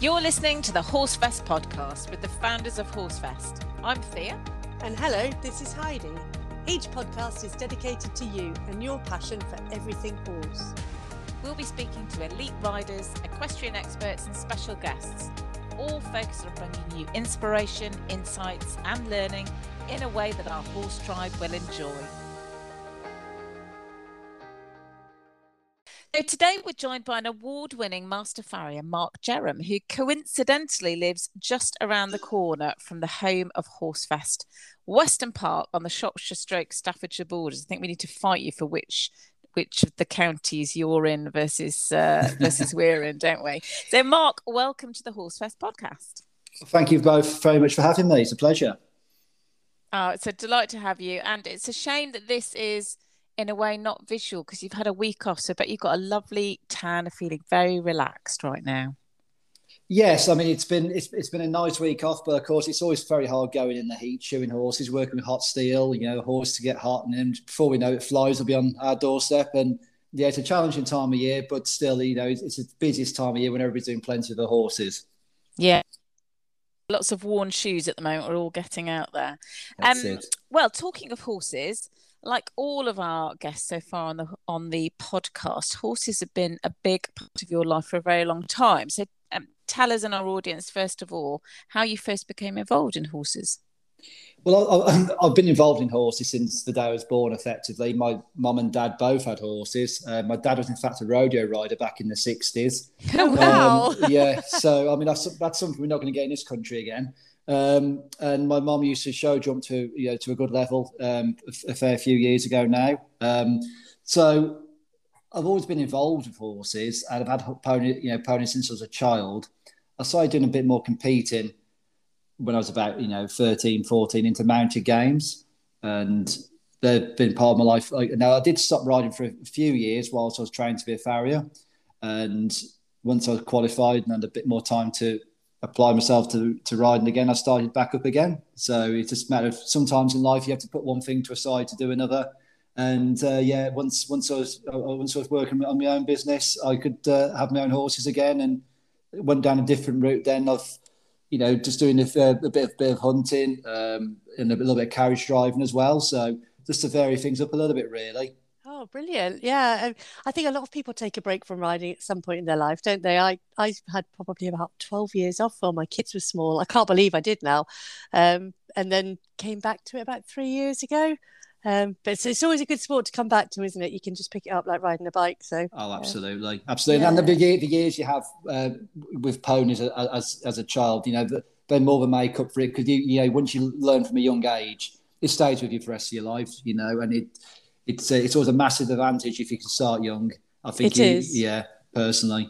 You're listening to the Horsefest podcast with the founders of Horsefest. I'm Thea. And hello, this is Heidi. Each podcast is dedicated to you and your passion for everything horse. We'll be speaking to elite riders, equestrian experts, and special guests, all focused on bringing you inspiration, insights, and learning in a way that our horse tribe will enjoy. So today we're joined by an award-winning master farrier, Marc Jerram, who coincidentally lives just around the corner from the home of Horsefest, Weston Park on the Shropshire stroke Staffordshire borders. I think we need to fight you for which which of the counties you're in versus uh, versus we're in, don't we? So Mark, welcome to the Horsefest podcast. Thank you both very much for having me. It's a pleasure. Oh, it's a delight to have you. And it's a shame that this is in a way not visual because you've had a week off. So, but you've got a lovely tan, of feeling very relaxed right now. Yes, I mean it's been it's, it's been a nice week off, but of course it's always very hard going in the heat, shoeing horses, working with hot steel. You know, horse to get hot, and then before we know it, flies will be on our doorstep. And yeah, it's a challenging time of year, but still, you know, it's, it's the busiest time of year when everybody's doing plenty of the horses. Yeah, lots of worn shoes at the moment. We're all getting out there. That's um, it. Well, talking of horses, like all of our guests so far on the on the podcast, horses have been a big part of your life for a very long time. So, um, tell us and our audience first of all how you first became involved in horses. Well, I, have been involved in horses since the day I was born. Effectively, my mum and dad both had horses. Uh, my dad was, in fact, a rodeo rider back in the sixties. Oh, wow! Um, yeah, so I mean, that's, that's something we're not going to get in this country again. Um, and my mum used to show jump to you know to a good level um, a, fair few years ago now. Um, so I've always been involved with horses, and I've had pony you know ponies since I was a child. I started doing a bit more competing when I was about you know 13, 14 into mounted games, and they've been part of my life. Now I did stop riding for a few years whilst I was trying to be a farrier, and once I was qualified and had a bit more time to apply myself to, to riding again, I started back up again. So it's just a matter of sometimes in life you have to put one thing to a side to do another. And uh, yeah, once once I was uh, once I was working on my own business, I could uh, have my own horses again, and went down a different route. Then of you know just doing a, a bit of bit of hunting um, and a little bit of carriage driving as well. So just to vary things up a little bit, really. Oh, brilliant! Yeah, I think a lot of people take a break from riding at some point in their life, don't they? I I had probably about twelve years off while my kids were small. I can't believe I did now, um, and then came back to it about three years ago. Um, but it's, it's, always a good sport to come back to, isn't it? You can just pick it up like riding a bike. So oh, absolutely, absolutely. Yeah. And the, the years you have uh, with ponies as, as, as a child, you know, they're more than make up for it because you you know once you learn from a young age, it stays with you for the rest of your life. You know, and it it's uh, it's always a massive advantage if you can start young. I think it you, is. Yeah, personally.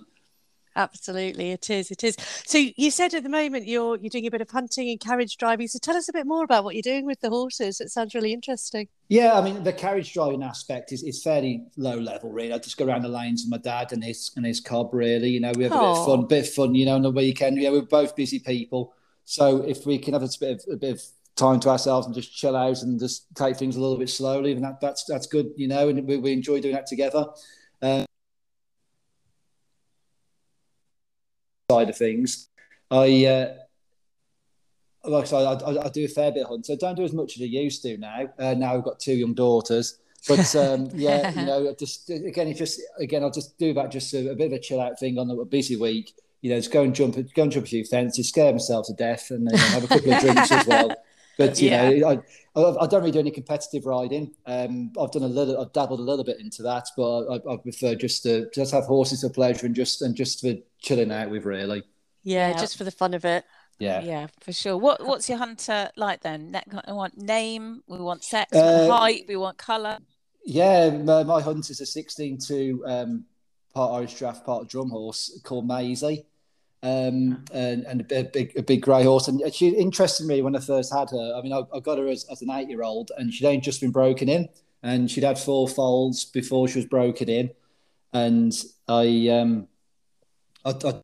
Absolutely, it is. It is. So you said at the moment you're you're doing a bit of hunting and carriage driving. So tell us a bit more about what you're doing with the horses. It sounds really interesting. Yeah, I mean the carriage driving aspect is, is fairly low level, really. I just go around the lanes with my dad and his and his cob. Really, you know, we have a Aww. bit of fun, bit of fun, you know, on the weekend. Yeah, we're both busy people, so if we can have a bit of a bit of time to ourselves and just chill out and just take things a little bit slowly. And that, that's that's good, you know, and we, we enjoy doing that together. Uh, side of things, I uh, like I, said, I, I, do a fair bit of hunting. So I don't do as much as I used to now. Uh, now I've got two young daughters. But um, yeah, you know, just again, it's just again, I'll just do that just a, a, bit of a chill out thing on a busy week. You know, just go and jump, go and jump a few fences, scare myself to death, and have a couple of drinks as well. But you yeah. know, I, I, don't really do any competitive riding. Um, I've done a little, I've dabbled a little bit into that, but I, I prefer just to just have horses for pleasure and just and just for chilling out with really. Yeah, yeah. just for the fun of it. Yeah, yeah, for sure. What what's your hunter like then? We want name, we want sex, we want uh, height, we want color. Yeah, my, my hunter's a sixteen to um, part Irish draft, part drum horse called Maisie um, and, and a big, a big grey horse. And she interested me when I first had her. I mean, I, I got her as, as an eight year old, and she'd only just been broken in, and she'd had four foals before she was broken in. And I, um, I, I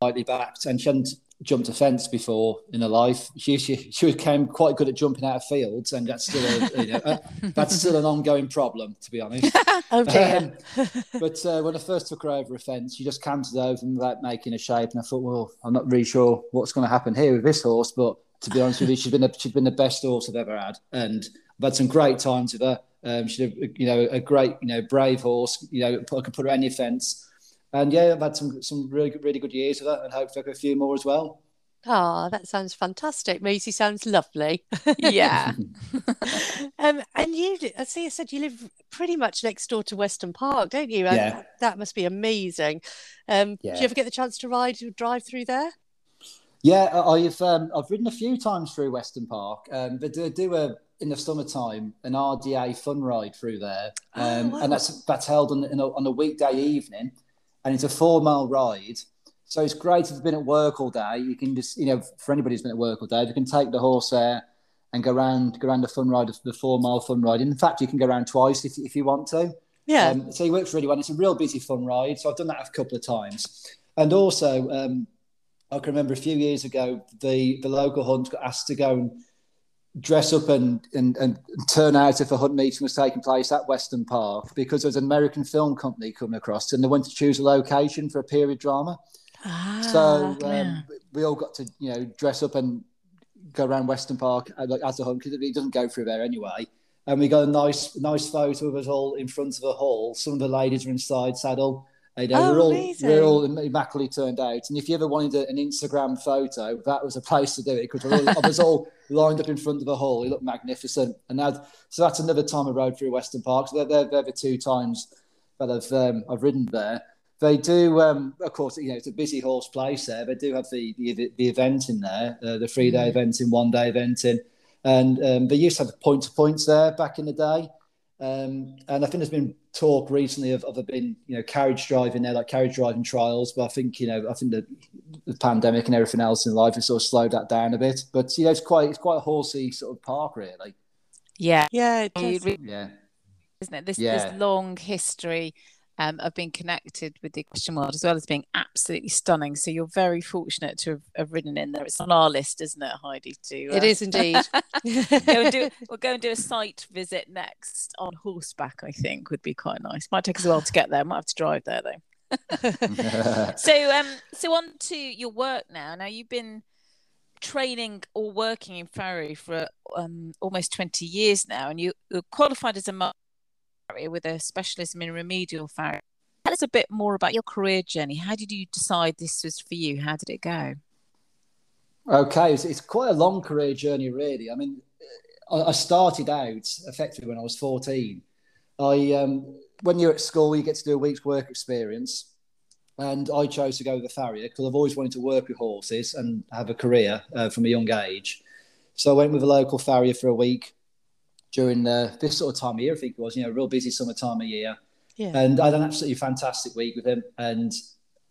slightly backed, and she hadn't jumped a fence before in her life. She, she she became quite good at jumping out of fields, and that's still a, you know, a, that's still an ongoing problem, to be honest. oh dear. Um, but uh, when I first took her over a fence, she just cantered over without making a shape, and I thought, well, I'm not really sure what's going to happen here with this horse, but to be honest with you, she's been a, she's been the best horse I've ever had, and I've had some great times with her. Um, she's a, you know a great you know brave horse. You know I can put her any fence, and yeah, I've had some some really good, really good years with her, and hopefully a few more as well. Oh, that sounds fantastic. Maisie sounds lovely. Yeah. um, and you, I see, I said you live pretty much next door to Weston Park, don't you? Yeah. That, that must be amazing. Um, Yeah. Do you ever get the chance to ride, or drive through there? Yeah, I- I've um, I've ridden a few times through Weston Park. Um, they do, do a in the summertime an RDA fun ride through there, Oh, um, wow. and that's that's held on in a, on a weekday evening, and it's a four mile ride. So it's great if you've been at work all day. You can just you know for anybody who's been at work all day, they can take the horse there and go around go around the fun ride, the four mile fun ride. In fact, you can go around twice if if you want to. Yeah. Um, so it works really well. It's a real busy fun ride. So I've done that a couple of times. And also, um, I can remember a few years ago, the, the local hunt got asked to go and dress up and, and, and turn out if a hunt meeting was taking place at Weston Park because there was an American film company coming across and they wanted to choose a location for a period drama. ah, So um, yeah. we all got to, you know, dress up and go around Weston Park uh, like as a hunt because it doesn't go through there anyway. And we got a nice, nice photo of us all in front of a hall. Some of the ladies were inside saddle. You know, Oh, we're all amazing. we're all immaculately turned out. And if you ever wanted an Instagram photo, that was a place to do it because we're all, I was all lined up in front of a hall. He looked magnificent. And that, so that's another time I rode through Weston Park. So they're, they're, they're the two times that I've um, I've ridden there. They do, um, of course, you know, it's a busy horse place there. They do have the the, the event in there, uh, the three day event in, one day event in, and um, they used to have point to points there back in the day. Um, and I think there's been talk recently of, of there been, you know, carriage driving there, like carriage driving trials. But I think, you know, I think the, the pandemic and everything else in life has sort of slowed that down a bit. But you know, it's quite it's quite a horsey sort of park, really. Yeah. yeah, it You does. re- Yeah, Isn't it? This, Yeah. this long history um, of being connected with the equestrian world as well as being absolutely stunning. So you're very fortunate to have, have ridden in there. It's on our list, isn't it, Heidi? To uh, It is indeed. go and do we'll go and do a site visit next on horseback i think would be quite nice might take us a while to get there might have to drive there though so um so on to your work now now you've been training or working in farrier for um almost 20 years now and you, you're qualified as a master farrier with a specialism in remedial farriery tell us a bit more about your career journey how did you decide this was for you how did it go Okay, it's, it's quite a long career journey, really. I mean, I, I started out effectively when I was 14. I um, when you're at school, you get to do a week's work experience, and I chose to go with the farrier because I've always wanted to work with horses and have a career uh, from a young age. So I went with a local farrier for a week during the, this sort of time of year. I think it was, you know, real busy summer time of year. yeah. And I had an absolutely fantastic week with him. And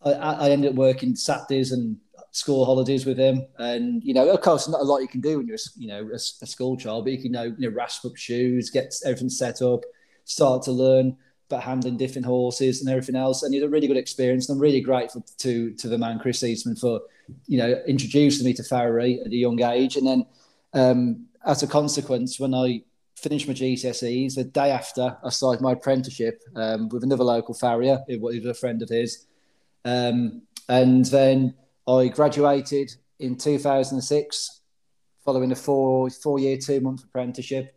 I, I ended up working Saturdays and school holidays with him. And, you know, of course, not a lot you can do when you're, a- you know, a, a school child, but you can, you know, you know, rasp up shoes, get everything set up, start to learn about handling different horses and everything else. And it was a really good experience. And I'm really grateful to, to the man, Chris Eastman, for, you know, introducing me to farriery at a young age. And then um, as a consequence, when I finished my GCSEs, the day after I started my apprenticeship um, with another local farrier, who was a friend of his. Um, and then I graduated in 2006 following a four, four year, two month apprenticeship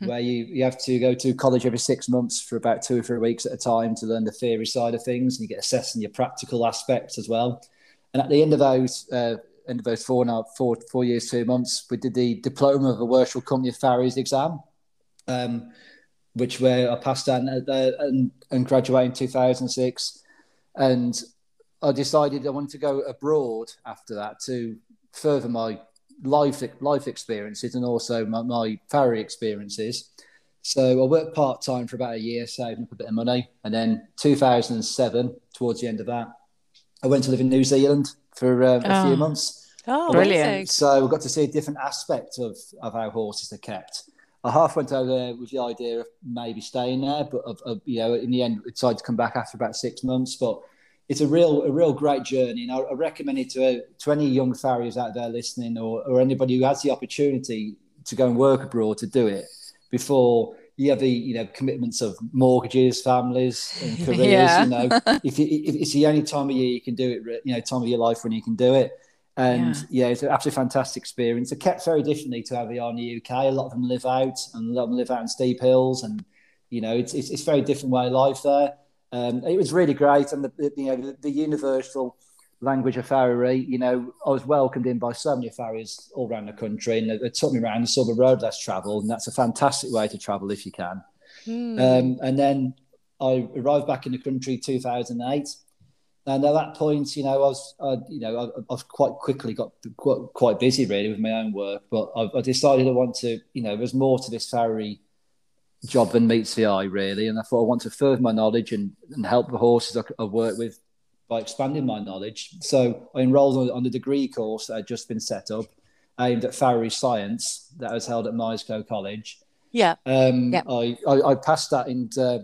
where you, you have to go to college every six months for about two or three weeks at a time to learn the theory side of things and you get assessed in your practical aspects as well. And at the end of those, uh, end of those four, and half- four, four years, two months, we did the diploma of a Worshipful Company of Farriers exam, um, which where I passed on uh, and, and graduated in 2006. And I decided I wanted to go abroad after that to further my life life experiences and also my, my farrier experiences. So I worked part time for about a year, saving up a bit of money, and then 2007, towards the end of that, I went to live in New Zealand for uh, a Oh. few months. Oh, Brilliant. amazing. So we got to see a different aspect of, of how horses are kept. I half went over there with the idea of maybe staying there, but of, of, you know, in the end, we decided to come back after about six months. But it's a real a real great journey, and I, I recommend it to to any young farriers out there listening, or or anybody who has the opportunity to go and work abroad to do it before you have the you know commitments of mortgages, families, and careers. yeah. You know, if, you, if, it's the only time of year you can do it, you know, time of your life when you can do it. And yeah, yeah it's an absolutely fantastic experience. It kept very differently to how they are in the UK. A lot of them live out, and a lot of them live out in steep hills, and you know, it's it's, it's a very different way of life there. Um, it was really great, and the, the you know the, the universal language of farriery. You know, I was welcomed in by so many farriers all around the country, and they, they took me around and saw the road less travelled, and that's a fantastic way to travel if you can. Mm. Um, and then I arrived back in the country 2008. And at that point, you know, I was, I, you know, I, was quite quickly got quite, quite busy really with my own work. But I, I decided I want to, you know, there's more to this farrier job than meets the eye really. And I thought I want to further my knowledge and, and help the horses I, I work with by expanding my knowledge. So I enrolled on, on the degree course that had just been set up, aimed at farrier science that was held at Myerscough College. Yeah. Um, yeah. I, I, I, passed that in uh,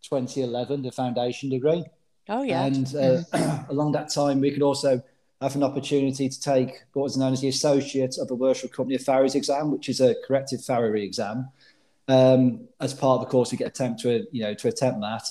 2011, the foundation degree. Oh, yeah. And uh, mm-hmm. along that time, we could also have an opportunity to take what was known as the Associate of the Worshipful Company of Farriers exam, which is a corrective farriery exam. Um, as part of the course, we get attempt to you know to attempt that.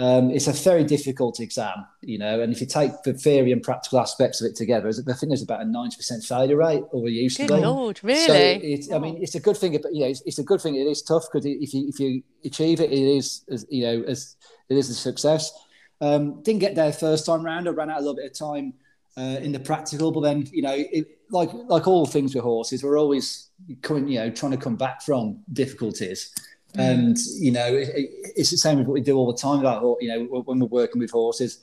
Um, it's a very difficult exam, you know, and if you take the theory and practical aspects of it together, I think there's about a 90% failure rate, or used good to be. Lord, really? So it, I mean, it's a good thing, but you know, it's, it's a good thing. It is tough because if you if you achieve it, it is as, you know as it is a success. Um, didn't get there first time round. I ran out a little bit of time uh, in the practical, but then you know, it, like like all things with horses, we're always coming, you know, trying to come back from difficulties. Mm. And you know, it, it's the same as what we do all the time about you know when we're working with horses.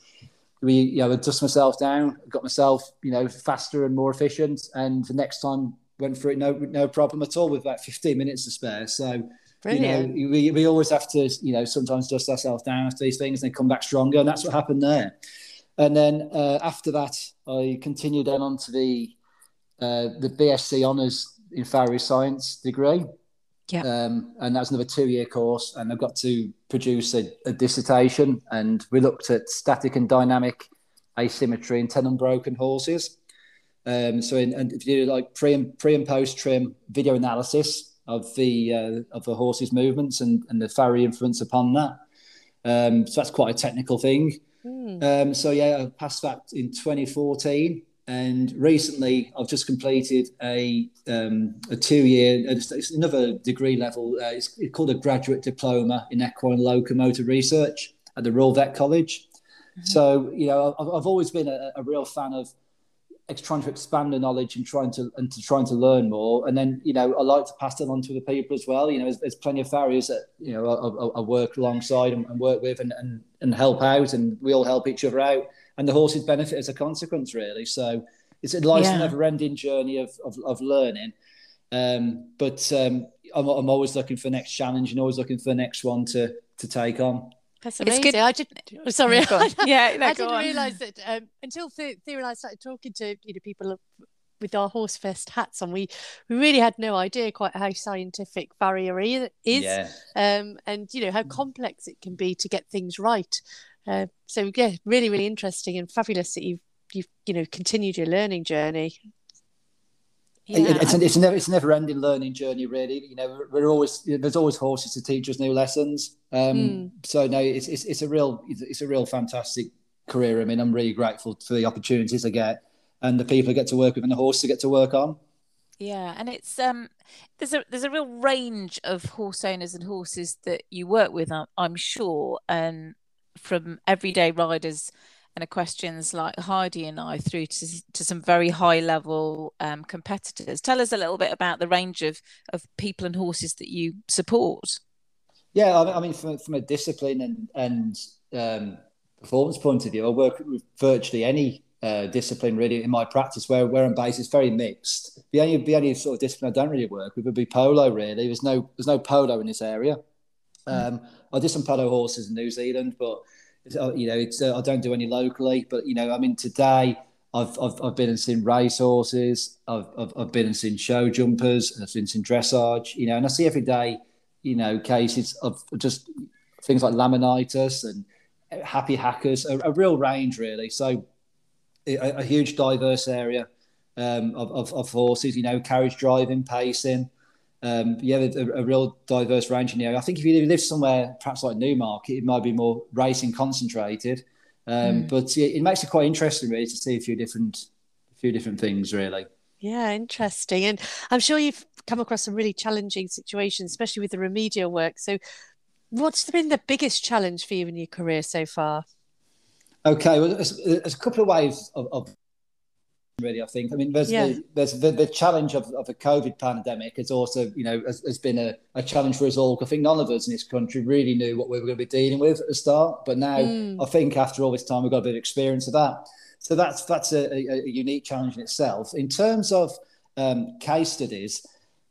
We you know dust myself down, got myself you know faster and more efficient, and the next time went through it no no problem at all with about 15 minutes to spare. So. Brilliant. You know, we, we always have to, you know, sometimes dust ourselves down after these things and then come back stronger. And that's what happened there. And then uh, after that, I continued then on to the uh, the BSc Honours in Farrier Science degree. Yeah. Um, and that's another two year course. And I've got to produce a, a, dissertation. And we looked at static and dynamic asymmetry in 10 unbroken horses. Um, so, in, and if you do like pre and, pre and post trim video analysis of the uh, of the horse's movements and, and the farrier influence upon that. Um, so that's quite a technical thing. Mm. Um, so yeah, I passed that in 2014, and recently I've just completed a um, a two year, it's another degree level. Uh, it's, it's, called a graduate diploma in equine locomotor research at the Royal Vet College. Mm-hmm. So you know, I've, I've always been a, a real fan of trying to expand the knowledge and trying to and to trying to learn more. And then you know I like to pass it on to the people as well. You know, there's, there's plenty of farriers that you know I, I, I work alongside and, and, work with and, and and help out, and we all help each other out. And the horses benefit as a consequence, really. So it's a life's yeah. never-ending journey of of, of learning. Um, but um, I'm, I'm always looking for the next challenge and always looking for the next one to to take on. That's amazing. It's good. I did. Sorry, yeah, no, I didn't realise that um, until Thea and I started talking to you know people with our Horsefest hats on. We we really had no idea quite how scientific farriery is, yeah. um, and you know how complex it can be to get things right. Uh, so yeah, really, really interesting and fabulous that you've you've you know continued your learning journey. Yeah. It's, a, it's never it's a never ending learning journey really you know we're always there's always horses to teach us new lessons um, mm. so no it's, it's it's a real it's a real fantastic career I mean I'm really grateful for the opportunities I get and the people I get to work with and the horses I get to work on yeah and it's um there's a there's a real range of horse owners and horses that you work with I'm sure and from everyday riders and equestrians like Heidi and I through to, to some very high level um, competitors. Tell us a little bit about the range of, of people and horses that you support. Yeah, I mean, from, from a discipline and, and um, performance point of view, I work with virtually any uh, discipline really in my practice where, where I'm based is very mixed. The only, the only sort of discipline I don't really work with would be polo really. There's no, there's no polo in this area. Um, I did some polo horses in New Zealand, but uh, you know, uh, I don't do any locally, but you know, I mean, today I've I've, I've been and seen race horses, I've, I've, I've been and seen show jumpers, I've been seen dressage, you know, and I see every day, you know, cases of just things like laminitis and happy hackers, a, a real range really. So a, a huge diverse area um, of, of, of, horses, you know, carriage driving, pacing. Um, yeah, a, a, real diverse range in the area. I think if you live somewhere, perhaps like Newmarket, it might be more racing concentrated. Um, mm. But it, it makes it quite interesting, really, to see a few different, a few different things, really. Yeah, interesting. And I'm sure you've come across some really challenging situations, especially with the remedial work. So, what's been the biggest challenge for you in your career so far? Okay, well, there's, there's a couple of ways of, of, really. I think. I mean, there's yeah. the, there's the, the challenge of, of the COVID pandemic has also, you know, has, has been a, a, challenge for us all. I think none of us in this country really knew what we were going to be dealing with at the start, but now mm. I think after all this time we've got a bit of experience of that. So that's that's a, a, a unique challenge in itself. In terms of um, case studies,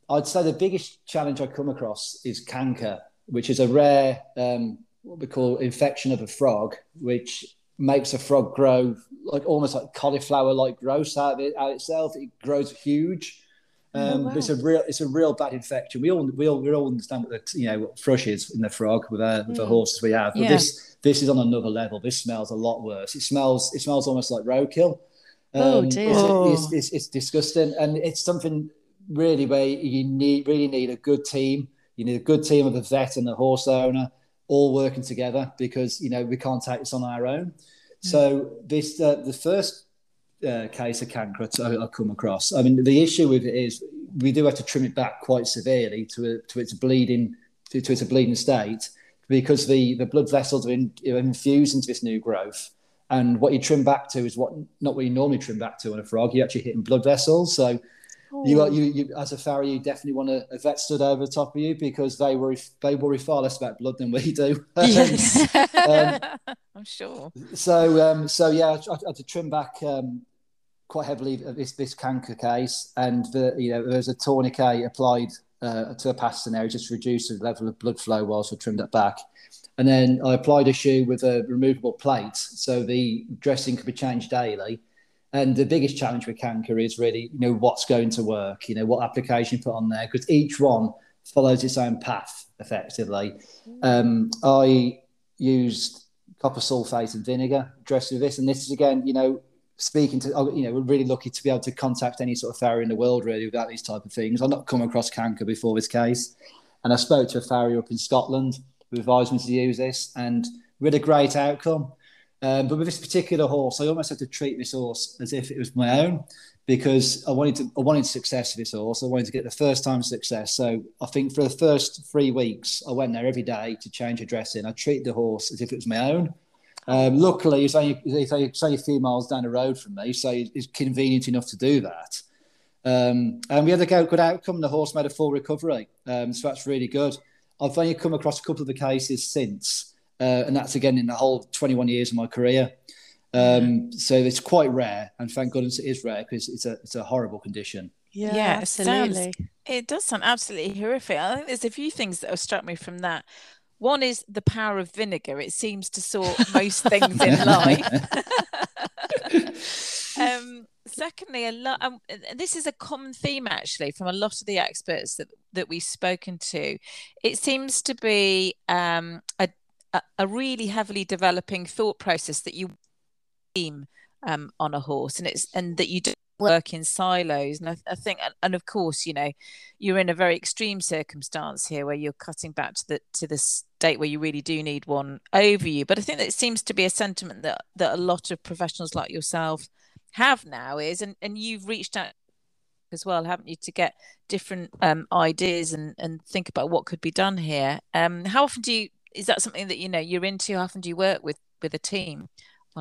I'd say the biggest challenge I come across is canker, which is a rare um, what we call infection of a frog, which makes a frog grow like almost like cauliflower like growth out of it out itself. It grows huge. Oh, um, oh, wow. It's a real it's a real bad infection. We all we all, we all understand what the you know what thrush is in the frog with, uh, with mm. the horses we have. But yeah. this this is on another level. This smells a lot worse. It smells it smells almost like roadkill. Oh, um, oh dear! It's, it's, it's, it's disgusting, and it's something really where you need really need a good team. You need a good team of the vet and the horse owner all working together because you know we can't take this on our own. Mm. So this uh, the first uh, case of canker I, have come across. I mean, the issue with it is we do have to trim it back quite severely to a, to its bleeding to, to its bleeding state because the the blood vessels are, in, are infused into this new growth. And what you trim back to is what not what you normally trim back to on a frog. You're actually hitting blood vessels. So you you, you as a farrier, you definitely want a, a, vet stood over the top of you because they worry they worry far less about blood than we do. Yes, um, I'm sure. So um, so yeah, I, I had to trim back um, quite heavily this this canker case, and the, you know there's a tourniquet applied uh, to a pastern area just to reduce the level of blood flow whilst I trimmed it back. And then I applied a shoe with a removable plate, so the dressing could be changed daily and the biggest challenge with Canker is really, you know, what's going to work, you know, what application you put on there, because each one follows its own path effectively. Um, I used copper sulfate and vinegar dressed with this, and this is again, you know, speaking to, you know, we're really lucky to be able to contact any sort of farrier in the world really about these type of things. I've not come across canker before this case, and I spoke to a farrier up in Scotland who advised me to use this, and we had a great outcome. Um, but with this particular horse, I almost had to treat this horse as if it was my own because I wanted to I wanted success for this horse. I wanted to get the first time success. So I think for the first three weeks, I went there every day to change a dressing. I treated the horse as if it was my own. Um, luckily, it's only, it's only a few miles down the road from me, so it's convenient enough to do that. Um, and we had a good outcome. The horse made a full recovery, um, so that's really good. I've only come across a couple of the cases since uh, and that's again in the whole 21 years of my career. Um, so it's quite rare, and thank goodness it is rare because it's a it's a horrible condition. Yeah, yeah absolutely. It, sounds, it does sound absolutely horrific. I think there's a few things that have struck me from that. One is the power of vinegar. It seems to sort most things in life. um, secondly, a lot. Um, this is a common theme actually from a lot of the experts that that we've spoken to. It seems to be um, a a, really heavily developing thought process that you team um, on a horse and it's and that you don't work in silos and I, I, think and of course you know you're in a very extreme circumstance here where you're cutting back to the to the state where you really do need one over you but i think that it seems to be a sentiment that that a lot of professionals like yourself have now is and and you've reached out as well haven't you to get different um, ideas and and think about what could be done here. Um how often do you is that something that you know you're into? How often do you work with with a team?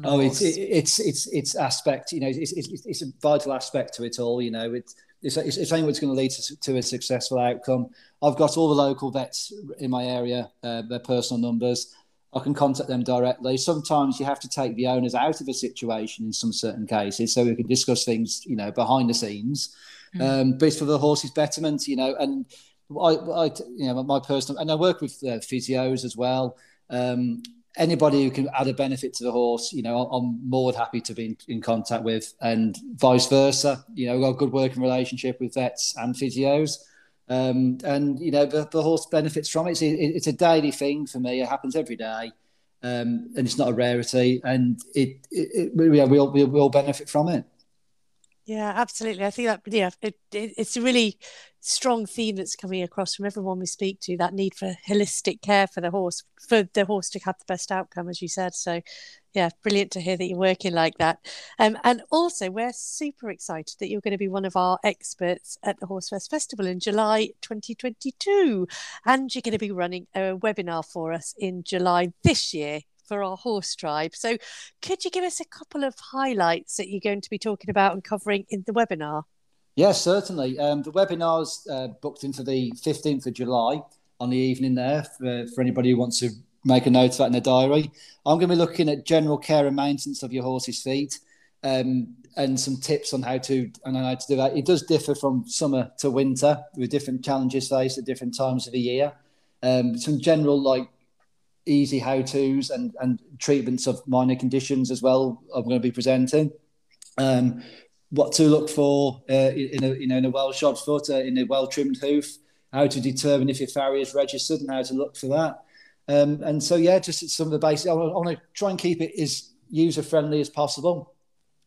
oh, it's it's it's it's aspect. You know, it's, it's, it's a vital aspect to it all. You know, it's it's, it's, it's something that's going to lead to, to, a successful outcome. I've got all the local vets in my area, uh, their personal numbers. I can contact them directly. Sometimes you have to take the owners out of a situation in some certain cases, so we can discuss things, you know, behind the scenes. Mm. Um, but it's for the horse's betterment, you know, and I, I you know, my personal, and I work with uh, physios as well. Um, anybody who can add a benefit to the horse, you know, I'm more than happy to be in, in contact with, and vice versa. You know, we've got a good working relationship with vets and physios. Um, and you know the, the, horse benefits from it. It's, it, it's, a daily thing for me. It happens every day, um, and it's not a rarity, and it, it, it yeah, we all we all benefit from it. Yeah, absolutely. I think that yeah, it, it, it's a really strong theme that's coming across from everyone we speak to. That need for holistic care for the horse, for the horse to have the best outcome, as you said. So, yeah, brilliant to hear that you're working like that. Um, and also, we're super excited that you're going to be one of our experts at the Horsefest Festival in July 2022, and you're going to be running a webinar for us in July this year for our horse tribe. So, could you give us a couple of highlights that you're going to be talking about and covering in the webinar? Yes, certainly. Um, the webinar's uh, booked into the 15th of July on the evening there for, for anybody who wants to make a note of that in their diary. I'm going to be looking at general care and maintenance of your horse's feet. Um, and some tips on how to on how to do that. It does differ from summer to winter with different challenges faced at different times of the year. Um, some general like easy how tos and, and treatments of minor conditions as well. I'm going to be presenting. Um, what to look for uh, in a you know in a well shod foot, uh, in a well trimmed hoof, how to determine if your farrier is registered and how to look for that. Um, and so yeah, just some of the basics. I want to try and keep it as user friendly as possible.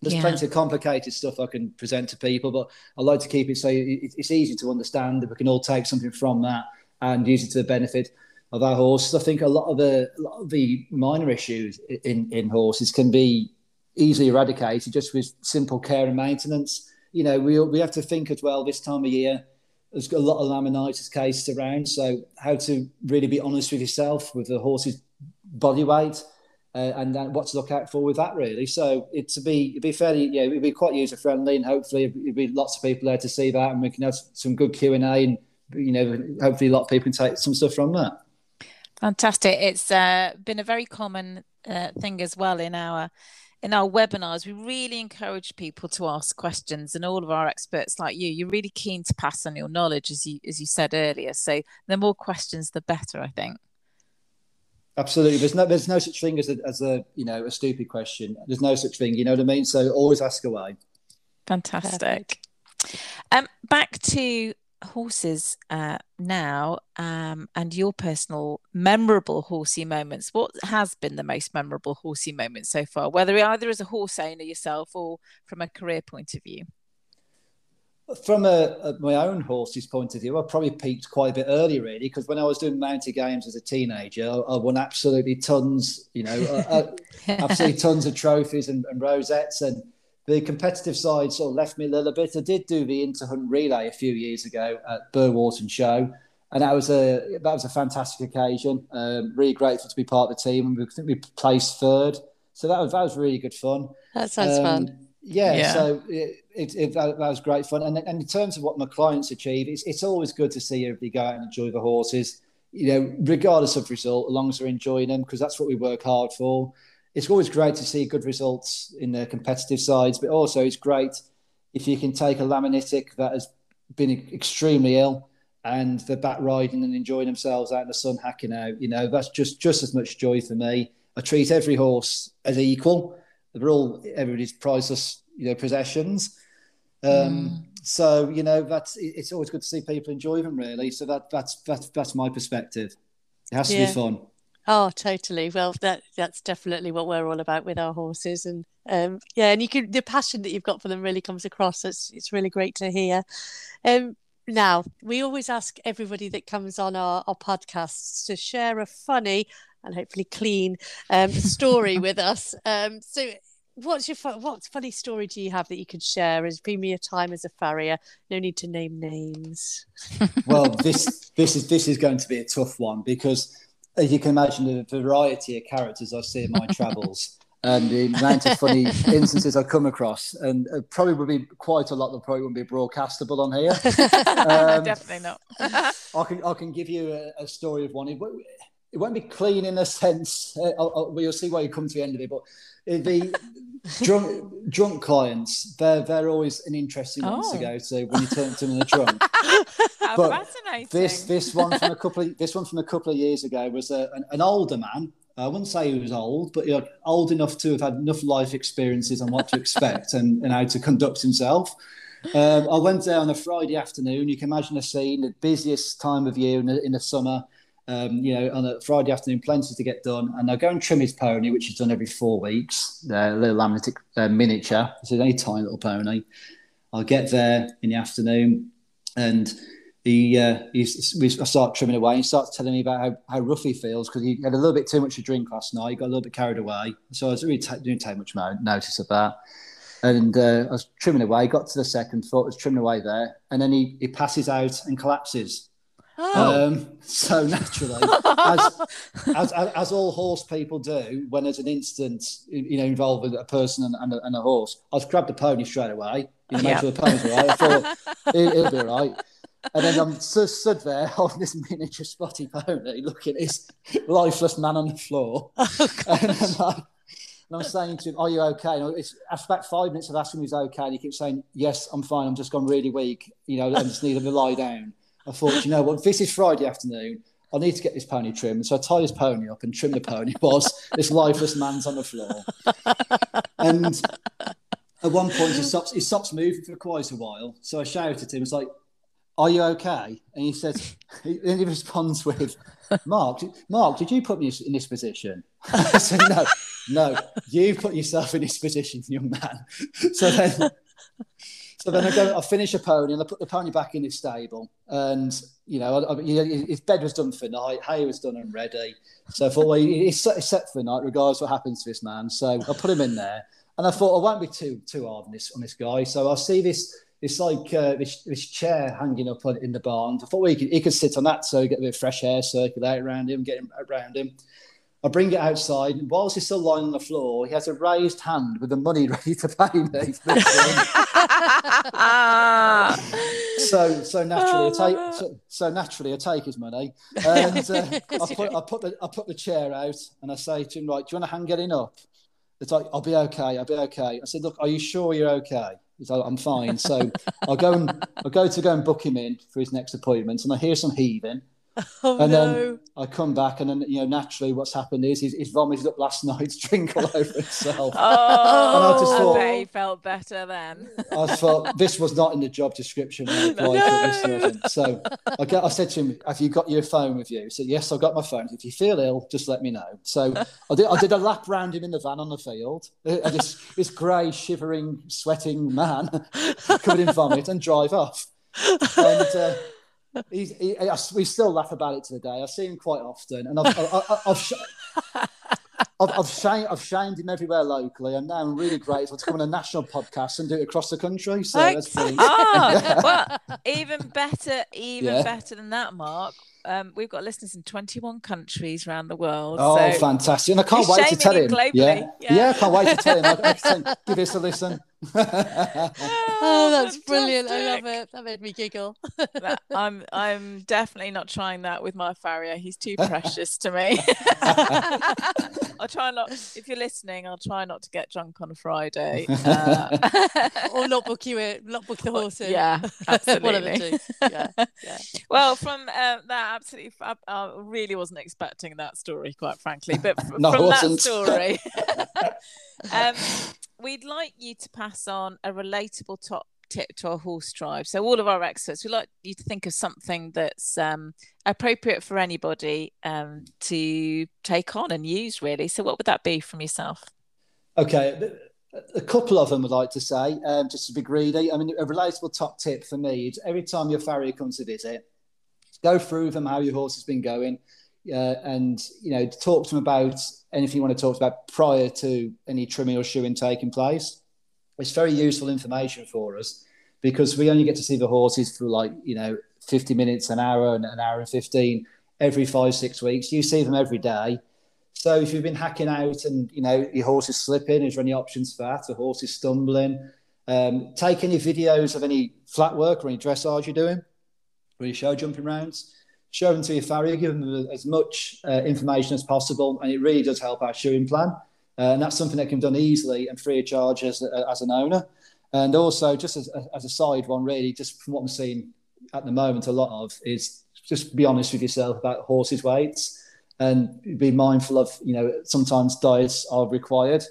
There's yeah. plenty of complicated stuff I can present to people, but I like to keep it so it's easy to understand that we can all take something from that and use it to the benefit of our horses. I think a lot of the lot of the minor issues in in horses can be easily eradicated just with simple care and maintenance. You know, we we have to think as well this time of year. There's a lot of laminitis cases around, so how to really be honest with yourself with the horse's body weight. Uh, and then what to look out for with that really. So it to be it'd be fairly yeah it'd be quite user friendly and hopefully it'd be lots of people there to see that and we can have some good Q and A and you know hopefully a lot of people can take some stuff from that. Fantastic. It's uh, been a very common uh, thing as well in our in our webinars. We really encourage people to ask questions, and all of our experts like you, you're really keen to pass on your knowledge, as you as you said earlier. So the more questions, the better. I think. Absolutely. There's no there's no such thing as a as a you know a stupid question. There's no such thing. You know what I mean? So always ask away. Fantastic. Um, back to horses uh, now um, and your personal memorable horsey moments. What has been the most memorable horsey moment so far, whether either as a horse owner yourself or from a career point of view? From a, a, my own horse's point of view, I probably peaked quite a bit earlier, really, because when I was doing mounted games as a teenager, I, I won absolutely tons, you know, uh, absolutely tons of trophies and, and rosettes and the competitive side sort of left me a little bit. I did do the Interhunt relay a few years ago at Burwarton Show, and that was a that was a fantastic occasion. Um, really grateful to be part of the team, and we think we placed third, so that was that was really good fun. That sounds um, fun. Yeah, yeah, so it, it, it that, that, was great fun. And, and in terms of what my clients achieve, it's, it's always good to see everybody go out and enjoy the horses, you know, regardless of result, as long as they're enjoying them, because that's what we work hard for it's always great to see good results in the competitive sides, but also it's great if you can take a laminitic that has been extremely ill and they're back riding and enjoying themselves out in the sun hacking out. You know, that's just just as much joy for me. I treat every horse as equal. They're all everybody's priceless, you know, possessions. Um, mm. So you know, that's it's always good to see people enjoy them. Really, so that that's that's that's my perspective. It has to yeah. be fun. Oh, totally. Well, that that's definitely what we're all about with our horses, and um, yeah, and you can the passion that you've got for them really comes across. It's it's really great to hear. Um, now we always ask everybody that comes on our, our podcasts to share a funny and hopefully clean um, story with us. Um, so, what's your what funny story do you have that you could share as being your time as a farrier? No need to name names. well, this this is this is going to be a tough one because as you can imagine, the variety of characters I see in my travels and the amount of funny instances I come across, and uh, probably would be quite a lot that probably wouldn't be broadcastable on here. Um, Definitely not. I can I can give you a, a story of one. It, won't be clean in a sense. Uh, I'll, I'll, you'll see why you come to the end of it, but the drunk drunk clients they're they're always an interesting oh. one to go to when you turn to them in the trunk. How but fascinating! This this one from a couple of, this one from a couple of years ago was a, an, an older man. I wouldn't say he was old, but you know, old enough to have had enough life experiences on what to expect and, and how to conduct himself. Um, I went there on a Friday afternoon. You can imagine the scene, the busiest time of year in the, in the summer, Um, you know, on a Friday afternoon, plenty to get done, and I'll go and trim his pony, which is done every four weeks. A little laminitic uh, miniature. It's a tiny little pony. I'll get there in the afternoon, and he, uh, we, start trimming away. He starts telling me about how, how rough he feels because he had a little bit too much to drink last night. He got a little bit carried away. So I was really t- didn't take much notice of that. And uh, I was trimming away, got to the second foot, was trimming away there. And then he, he passes out and collapses. Oh. Um, so naturally, as, as, as, all horse people do, when there's an incident, you know, involving a person and, and, a, and a horse, I just grabbed the pony straight away. You know, make sure the pony's all right. I thought it, will be all right. And then I'm stood there holding this miniature spotty pony, looking at this lifeless man on the floor. Oh, and, I'm like, and I'm saying to him, Are you okay? And it's after about five minutes of asking him he's okay. And he keeps saying, Yes, I'm fine. I'm just gone really weak. You know, I just need him to lie down. I thought, you know what, this is Friday afternoon. I need to get this pony trimmed. So I tie his pony up and trim the pony whilst this lifeless man's on the floor. And at one point, he stops, he stops moving for quite a while. So I shouted at him, It's like, are you okay? And he says, and he responds with, Marc, Marc, did you put me in this position? I said, no, no, you put yourself in this position, young man. So then, so then I go, I finish a pony and I put the pony back in his stable. And, you know, I, I, his bed was done for night, hay was done and ready. So I thought, well, he's set, he's set for the night, regardless what happens to this man. So I put him in there. And I thought, I won't be too too hard on this on this guy. So I'll see this it's like uh, this, this chair hanging up in the barn. I thought well, he, could, he could sit on that so get a bit of fresh air circulate around him, get him around him. I bring it outside, and whilst he's still lying on the floor, he has a raised hand with the money ready to pay me. so, so naturally, I take so, so, naturally I take his money, and uh, I put I put the I put the chair out, and I say to him, "Right, do you want a hand getting up?" It's like, "I'll be okay. I'll be okay." I said, "Look, are you sure you're okay?" So I'm fine. So I'll go and I'll go to go and book him in for his next appointment, and I hear some heaving. Oh, and no. then I come back, and then you know naturally, what's happened is he's, he's vomited up last night's drink all over himself. Oh, and I just thought, I bet he felt better then. I thought this was not in the job description. I no. So I, get, I said to him, "Have you got your phone with you?" He said, "Yes, I've got my phone. If you feel ill, just let me know." So I did. I did a lap round him in the van on the field. I just this grey, shivering, sweating man covered in vomit, and drive off. And. Uh, He's, he, we still laugh about it to the day. I see him quite often, and I've, I've, I've, I've, I've, shamed, I've shamed him everywhere locally, and now I'm really grateful to come on a national podcast and do it across the country. So that's brilliant. Oh, well, even better, even yeah. better than that, Marc um, we've got listeners in 21 countries around the world. Oh, so fantastic. And I can't wait to tell him. Globally. Yeah. yeah. yeah, I can't wait to tell him. I, I give this a listen. oh, that's brilliant. I love it. That made me giggle. I'm I'm definitely not trying that with my farrier. He's too precious to me. I'll try not if you're listening, I'll try not to get drunk on a Friday. Uh, or not book you in, not book the horse in. Yeah, absolutely. One of the two. Yeah, yeah. Well, from uh, that absolutely I really wasn't expecting that story, quite frankly. But f- no, from that story, um, we'd like you to pass on a relatable top tip to our horse tribe. So all of our experts, we'd like you to think of something that's um, appropriate for anybody um, to take on and use, really. So what would that be from yourself? Okay, a couple of them I'd like to say, um, just to be greedy. I mean, a relatable top tip for me is every time your farrier comes to visit, go through them how your horse has been going, uh, and you know talk to them about anything you want to talk about prior to any trimming or shoeing taking place. It's very useful information for us because we only get to see the horses for like you know 50 minutes, an hour, and an hour and 15 every five six weeks. You see them every day. So if you've been hacking out and you know your horse is slipping, is there any options for that? The horse is stumbling. Um, take any videos of any flat work or any dressage you're doing really show jumping rounds. Show them to your farrier, give them as much uh, information as possible, and it really does help our shoeing plan. Uh, and that's something that can be done easily and free of charge as, uh, as an owner. And also, just as, as a side one, really, just from what I'm seeing at the moment, a lot of is just be honest with yourself about horses' weights and be mindful of, you know, sometimes diets are required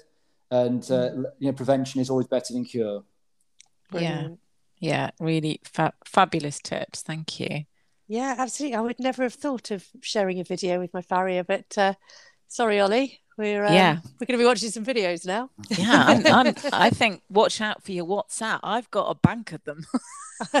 and, uh, mm. you know, prevention is always better than cure. Brilliant. Yeah. Yeah, really fa- fabulous tips. Thank you. Yeah, absolutely. I would never have thought of sharing a video with my farrier, but uh, sorry, Ollie. We're um, Yeah. we're going to be watching some videos now. Yeah, I'm, I'm, I think watch out for your WhatsApp. I've got a bank of them.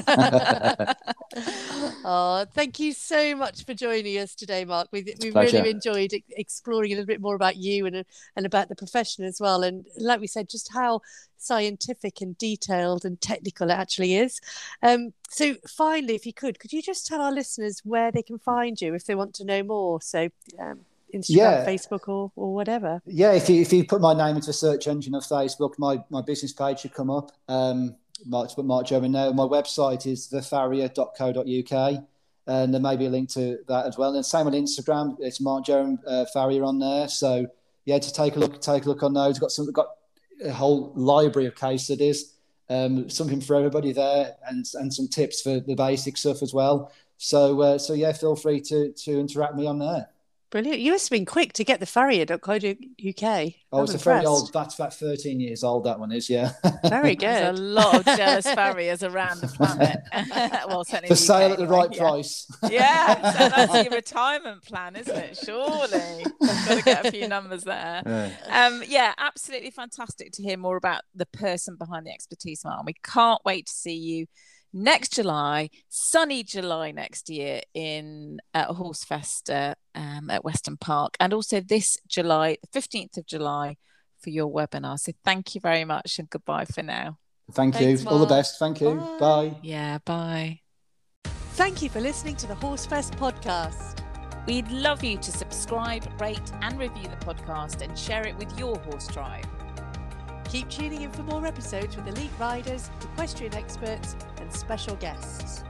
oh, thank you so much for joining us today, Marc. We we really enjoyed exploring a little bit more about you and and about the profession as well. And like we said, just how scientific and detailed and technical it actually is. Um, so, finally, if you could, could you just tell our listeners where they can find you if they want to know more? So, um, Instagram, Yeah. Facebook, or or whatever. Yeah, if you if you put my name into the search engine of Facebook, my, my business page should come up. Um, Marc, put Marc Jerram now. My website is thefarrier.co.uk, and there may be a link to that as well. And same on Instagram, it's Marc Jerram uh, Farrier on there. So yeah, to take a look, take a look on those. Got some, got a whole library of case studies, um, something for everybody there, and and some tips for the basic stuff as well. So uh, so yeah, feel free to to interact with me on there. Brilliant. You must have been quick to get the farrier.co.uk. Oh, I'm it's a very old. That's about thirteen years old. That one is, yeah. Very There's a lot of jealous farriers around the planet. well, certainly For the sale UK at the right yeah. price. Yeah, so that's your retirement plan, isn't it? Surely, got to get a few numbers there. Um, yeah, absolutely fantastic to hear more about the person behind the expertise, Marc. We can't wait to see you next July, sunny July next year in uh, Horsefest uh, um, at Weston Park, and also this July, the fifteenth of July, for your webinar. So thank you very much, and goodbye for now. Thank Thanks, you. All the best. Thank you. Bye. Bye. Yeah, bye. Thank you for listening to the Horsefest podcast. We'd love you to subscribe, rate, and review the podcast and share it with your horse tribe. Keep tuning in for more episodes with elite riders, equestrian experts, and special guests.